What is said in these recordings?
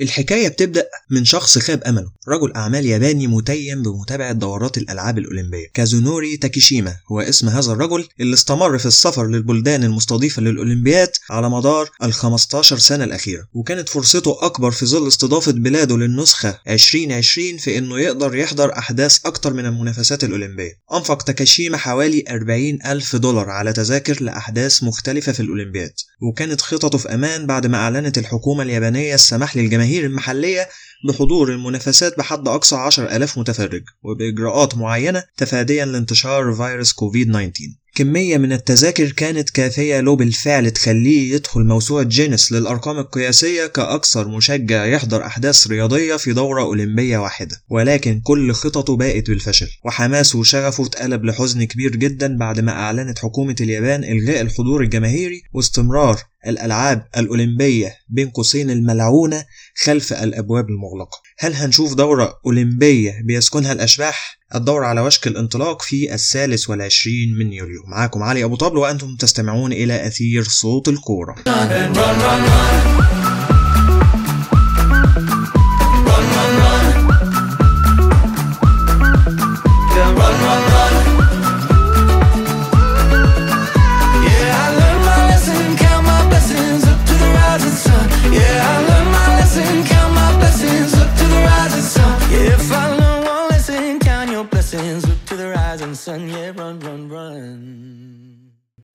الحكاية بتبدأ من شخص خاب أمله رجل أعمال ياباني متيم بمتابعة دورات الألعاب الأولمبية كازونوري تاكيشيما هو اسم هذا الرجل اللي استمر في السفر للبلدان المستضيفة للأولمبياد على مدار ال 15 سنة الأخيرة وكانت فرصته أكبر في ظل استضافة بلاده للنسخة 2020 في إنه يقدر يحضر أحداث أكتر من المنافسات الأولمبية. أنفق تاكيشيما حوالي 40 ألف دولار على تذاكر لأحداث مختلفة في الأولمبياد وكانت خططه في أمان بعد ما أعلنت الحكومة اليابانية السماح للجماهير المحلية بحضور المنافسات بحد أقصى 10,000 متفرج وبإجراءات معينة تفاديا لانتشار فيروس كوفيد 19 كمية من التذاكر كانت كافية له بالفعل تخليه يدخل موسوعة جينيس للأرقام القياسية كأكثر مشجع يحضر أحداث رياضية في دورة أولمبية واحدة. ولكن كل خططه باءت بالفشل وحماسه وشغفه اتقلب لحزن كبير جدا بعد ما أعلنت حكومة اليابان إلغاء الحضور الجماهيري واستمرار الألعاب الأولمبية بين قوسين الملعونة خلف الأبواب المغلقة. هل هنشوف دورة أولمبية بيسكنها الأشباح؟ الدورة على وشك الانطلاق في الثالث والعشرين من يوليو. معاكم علي أبو طبل وأنتم تستمعون إلى أثير صوت الكورة.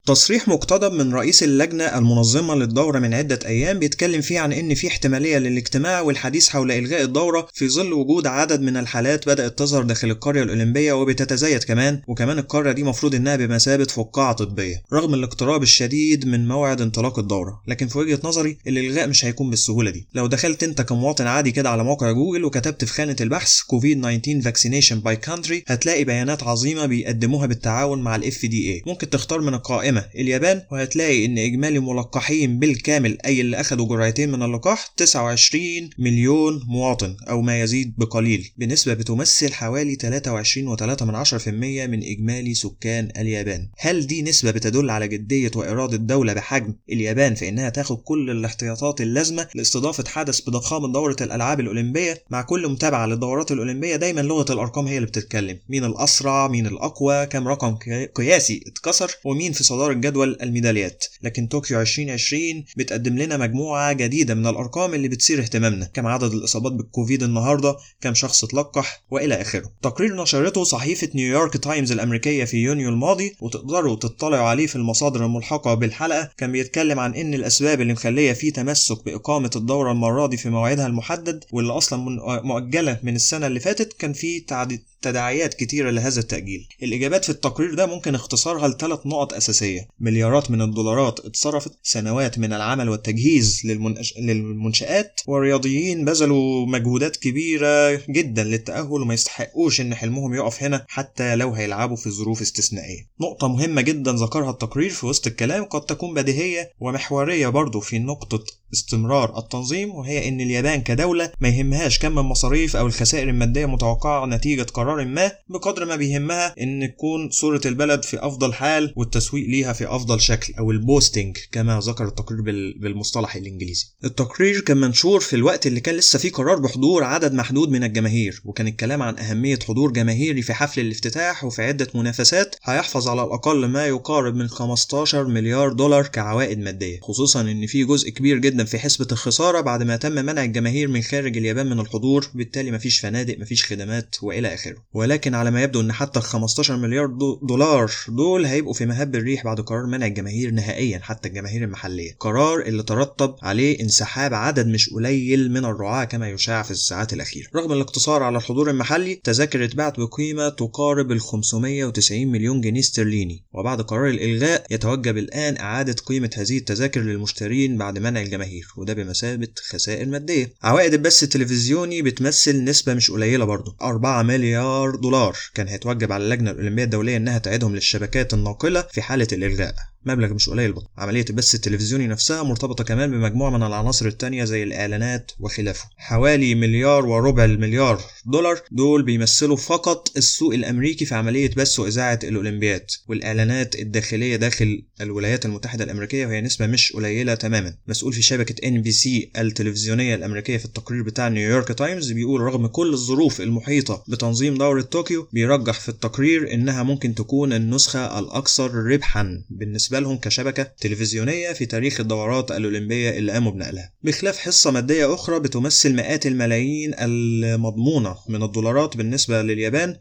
تصريح مقتضب من رئيس اللجنة المنظمة للدورة من عدة أيام بيتكلم فيه عن إن في احتمالية للاجتماع والحديث حول إلغاء الدورة في ظل وجود عدد من الحالات بدأت تظهر داخل القرية الأولمبية وبتتزايد كمان وكمان القرية دي مفروض إنها بمثابة فقاعة طبية رغم الاقتراب الشديد من موعد انطلاق الدورة لكن في وجهة نظري الإلغاء مش هيكون بالسهولة دي. لو دخلت أنت كمواطن عادي كده على موقع جوجل وكتبت في خانة البحث كوفيد 19 vaccination by country هتلاقي بيانات عظيمة بيقدموها بالتعاون مع دي اي ممكن تختار من القائمة اليابان وهتلاقي إن إجمالي ملقحين بالكامل أي اللي أخدوا جرعتين من اللقاح 29 مليون مواطن أو ما يزيد بقليل. بنسبة بتمثل حوالي 23.3% من إجمالي سكان اليابان. هل دي نسبة بتدل على جدية وإرادة دولة بحجم اليابان في إنها تاخد كل الاحتياطات اللازمة لاستضافة حدث بضخامة دورة الألعاب الأولمبية؟ مع كل متابعة للدورات الأولمبية دايما لغة الأرقام هي اللي بتتكلم. مين الأسرع مين الأقوى كم رقم قي- قياسي اتكسر ومين في صدارة جدول الميداليات. لكن طوكيو 2020 بتقدم لنا مجموعة جديدة من الأرقام اللي بتثير اهتمامنا كم عدد الإصابات بالكوفيد النهاردة كم شخص اتلقح وإلى آخره. تقرير نشرته صحيفة نيويورك تايمز الأمريكية في يونيو الماضي وتقدروا تطلعوا عليه في المصادر الملحقة بالحلقة كان بيتكلم عن إن الأسباب اللي مخلية فيه تمسك بإقامة الدورة المرة دي في موعدها المحدد واللي أصلا مؤجلة من السنة اللي فاتت كان تعدي تداعيات كتيرة لهذا التأجيل. الإجابات في التقرير ده ممكن اختصارها لثلاث نقط أساسية. مليارات من الدولارات اتصرفت سنوات من العمل والتجهيز للمنش... للمنشآت والرياضيين بذلوا مجهودات كبيرة جدا للتأهل وما يستحقوش إن حلمهم يقف هنا حتى لو هيلعبوا في ظروف استثنائية. نقطة مهمة جدا ذكرها التقرير في وسط الكلام قد تكون بديهية ومحورية برضه في نقطة استمرار التنظيم وهي إن اليابان كدولة ما يهمهاش كم المصاريف أو الخسائر المادية متوقعة نتيجة قرار ما بقدر ما بيهمها إن تكون صورة البلد في أفضل حال والتسويق ليها في أفضل شكل أو ال boosting كما ذكر التقرير بال- بالمصطلح الإنجليزي. التقرير كان منشور في الوقت اللي كان لسه فيه قرار بحضور عدد محدود من الجماهير وكان الكلام عن أهمية حضور جماهيري في حفل الافتتاح وفي عدة منافسات هيحفظ على الأقل ما يقارب من 15 مليار دولار كعوائد مادية خصوصا إن في جزء كبير جدا في حسبة الخسارة بعد ما تم منع الجماهير من خارج اليابان من الحضور بالتالي مفيش فنادق مفيش خدمات وإلى آخره. ولكن على ما يبدو إن حتى ال 15 مليار دو- دولار دول هيبقوا في مهب الريح بعد قرار منع الجماهير نهائيا حتى الجماهير المحلية. قرار اللي ترتب عليه انسحاب عدد مش قليل من الرعاة كما يشاع في الساعات الأخيرة. رغم الاقتصار على الحضور المحلي تذاكر اتباعت بقيمة تقارب ال 590 مليون جنيه استرليني. وبعد قرار الإلغاء يتوجب الآن إعادة قيمة هذه التذاكر للمشترين بعد منع الجماهير وده بمثابة خسائر مادية. عوائد البث التلفزيوني بتمثل نسبة مش قليلة برضه 4 مليار دولار. كان هيتوجب على اللجنة الأولمبية الدولية إنها تعيدهم للشبكات الناقلة في حالة الإلغاء. مبلغ مش قليل برضه عملية البث التلفزيوني نفسها مرتبطة كمان بمجموعة من العناصر التانية زي الإعلانات وخلافه. حوالي مليار وربع المليار دولار دول بيمثلوا فقط السوق الأمريكي في عملية بث وإذاعة الأولمبياد والإعلانات الداخلية داخل الولايات المتحدة الأمريكية وهي نسبة مش قليلة تماما. مسؤول في شبكة NBC التلفزيونية الأمريكية في التقرير بتاع نيويورك تايمز بيقول رغم كل الظروف المحيطة بتنظيم دورة طوكيو بيرجح في التقرير إنها ممكن تكون النسخة الأكثر ربحا بالنسبة لهم كشبكة تلفزيونية في تاريخ الدورات الأولمبية اللي قاموا بنقلها. بخلاف حصة مادية أخرى بتمثل مئات الملايين المضمونة من الدولارات بالنسبة لليابان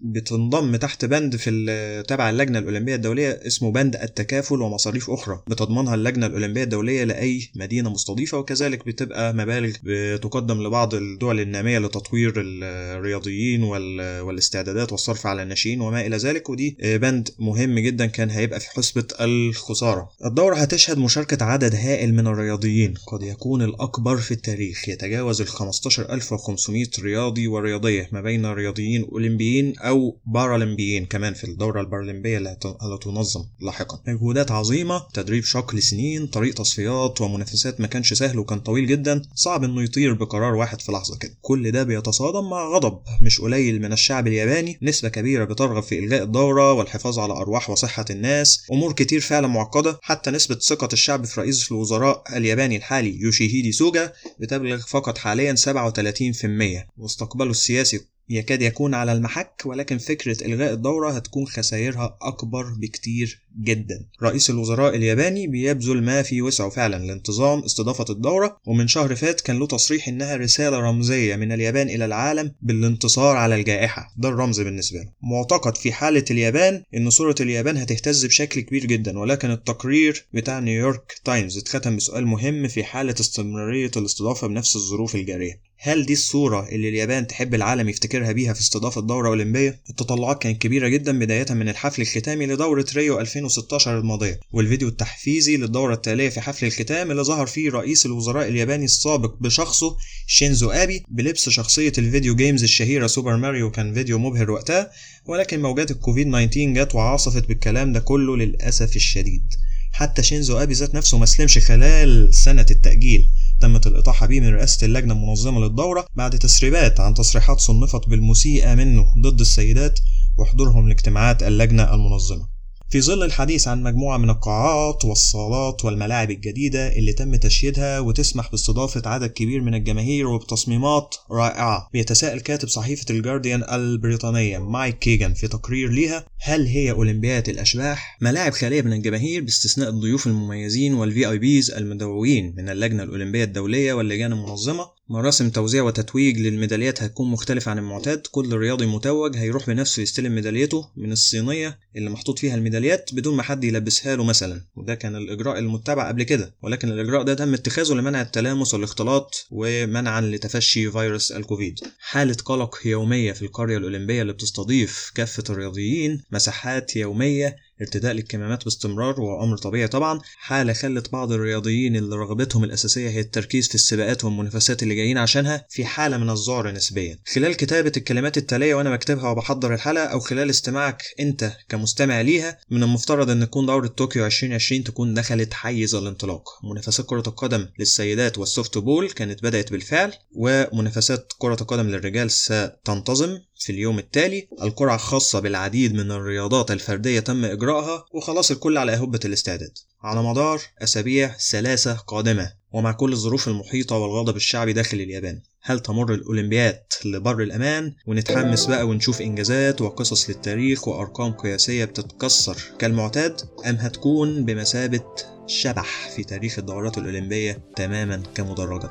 بتنضم تحت بند في تبع اللجنة الأولمبية الدولية اسمه بند التكافل ومصاريف أخرى. بتضمنها اللجنة الأولمبية الدولية لأي مدينة مستضيفة وكذلك بتبقى مبالغ بتقدم لبعض الدول النامية لتطوير الرياضيين وال- والاستعدادات والصرف على الناشئين وما إلى ذلك. ودي بند مهم جدا كان هيبقى في حسبة الخسارة. الدورة هتشهد مشاركة عدد هائل من الرياضيين. قد يكون الأكبر في التاريخ يتجاوز ال 15500 رياضي ورياضية ما بين رياضيين أولمبيين أو بارالمبيين كمان في الدورة البارالمبية اللي هت- اللي هتنظم لاحقا. مجهودات عظيمة تدريب شاق لسنين طريق تصفيات ومنافسات ما كانش سهل وكان طويل جدا صعب إنه يطير بقرار واحد في لحظة كده. كل ده بيتصادم مع غضب مش قليل من الشعب الياباني. نسبة كبيرة بترغب في إلغاء الدورة والحفاظ على أرواح وصحة الناس. أمور كتير فعلا معقدة حتى نسبة ثقة الشعب في رئيس الوزراء الياباني الحالي يوشيهيدي سوجا بتبلغ فقط حاليا 37% واستقباله السياسي يكاد يكون على المحك ولكن فكرة إلغاء الدورة هتكون خسائرها أكبر بكتير جدا. رئيس الوزراء الياباني بيبذل ما في وسعه فعلا لانتظام استضافة الدورة ومن شهر فات كان له تصريح إنها رسالة رمزية من اليابان إلى العالم بالانتصار على الجائحة. ده الرمز بالنسبة له. معتقد في حالة اليابان إن صورة اليابان هتهتز بشكل كبير جدا ولكن التقرير بتاع نيويورك تايمز اتختم بسؤال مهم في حالة استمرارية الاستضافة بنفس الظروف الجارية. هل دي الصورة اللي اليابان تحب العالم يفتكرها بيها في استضافة دورة أولمبية؟ التطلعات كانت كبيرة جدا بداية من الحفل الختامي لدورة ريو 2016 الماضية والفيديو التحفيزي للدورة التالية في حفل الختام اللي ظهر فيه رئيس الوزراء الياباني السابق بشخصه شينزو آبي بلبس شخصية ال video games الشهيرة سوبر ماريو كان فيديو مبهر وقتها ولكن موجات الكوفيد 19 جت وعصفت بالكلام ده كله للأسف الشديد حتى شينزو آبي ذات نفسه ما سلمش خلال سنة التأجيل. تمت الإطاحة به من رئاسة اللجنة المنظمة للدورة بعد تسريبات عن تصريحات صنفت بالمسيئة منه ضد السيدات وحضورهم لاجتماعات اللجنة المنظمة. في ظل الحديث عن مجموعة من القاعات والصالات والملاعب الجديدة اللي تم تشييدها وتسمح باستضافة عدد كبير من الجماهير وبتصميمات رائعة بيتساءل كاتب صحيفة الجارديان البريطانية مايك كيجان في تقرير ليها هل هي أولمبياد الأشباح؟ ملاعب خالية من الجماهير باستثناء الضيوف المميزين وال VIPs المدعوين من اللجنة الأولمبية الدولية واللجان المنظمة مراسم توزيع وتتويج للميداليات هتكون مختلفة عن المعتاد. كل رياضي متوج هيروح بنفسه يستلم ميداليته من الصينية اللي محطوط فيها الميداليات بدون ما حد يلبسها له مثلا. وده كان الإجراء المتبع قبل كده. ولكن الإجراء ده تم اتخاذه لمنع التلامس والاختلاط ومنعا لتفشي فيروس الكوفيد. حالة قلق يومية في القرية الأولمبية اللي بتستضيف كافة الرياضيين مساحات يومية ارتداء للكمامات باستمرار وهو أمر طبيعي طبعا حاله خلت بعض الرياضيين اللي رغبتهم الأساسية هي التركيز في السباقات والمنافسات اللي جايين عشانها في حالة من الذعر نسبيا. خلال كتابة الكلمات التالية وأنا بكتبها وبحضر الحلقة أو خلال استماعك أنت كمستمع ليها من المفترض أن تكون دورة طوكيو 2020 تكون دخلت حيز الانطلاق. منافسات كرة القدم للسيدات وال softball كانت بدأت بالفعل ومنافسات كرة القدم للرجال ستنتظم في اليوم التالي. القرعة الخاصة بالعديد من الرياضات الفردية تم إجراءها وخلاص الكل على أهبة الاستعداد. على مدار أسابيع ثلاثة قادمة ومع كل الظروف المحيطة والغضب الشعبي داخل اليابان هل تمر الأولمبياد لبر الأمان؟ ونتحمس بقى ونشوف إنجازات وقصص للتاريخ وأرقام قياسية بتتكسر كالمعتاد أم هتكون بمثابة شبح في تاريخ الدورات الأولمبية تماما كمدرجة؟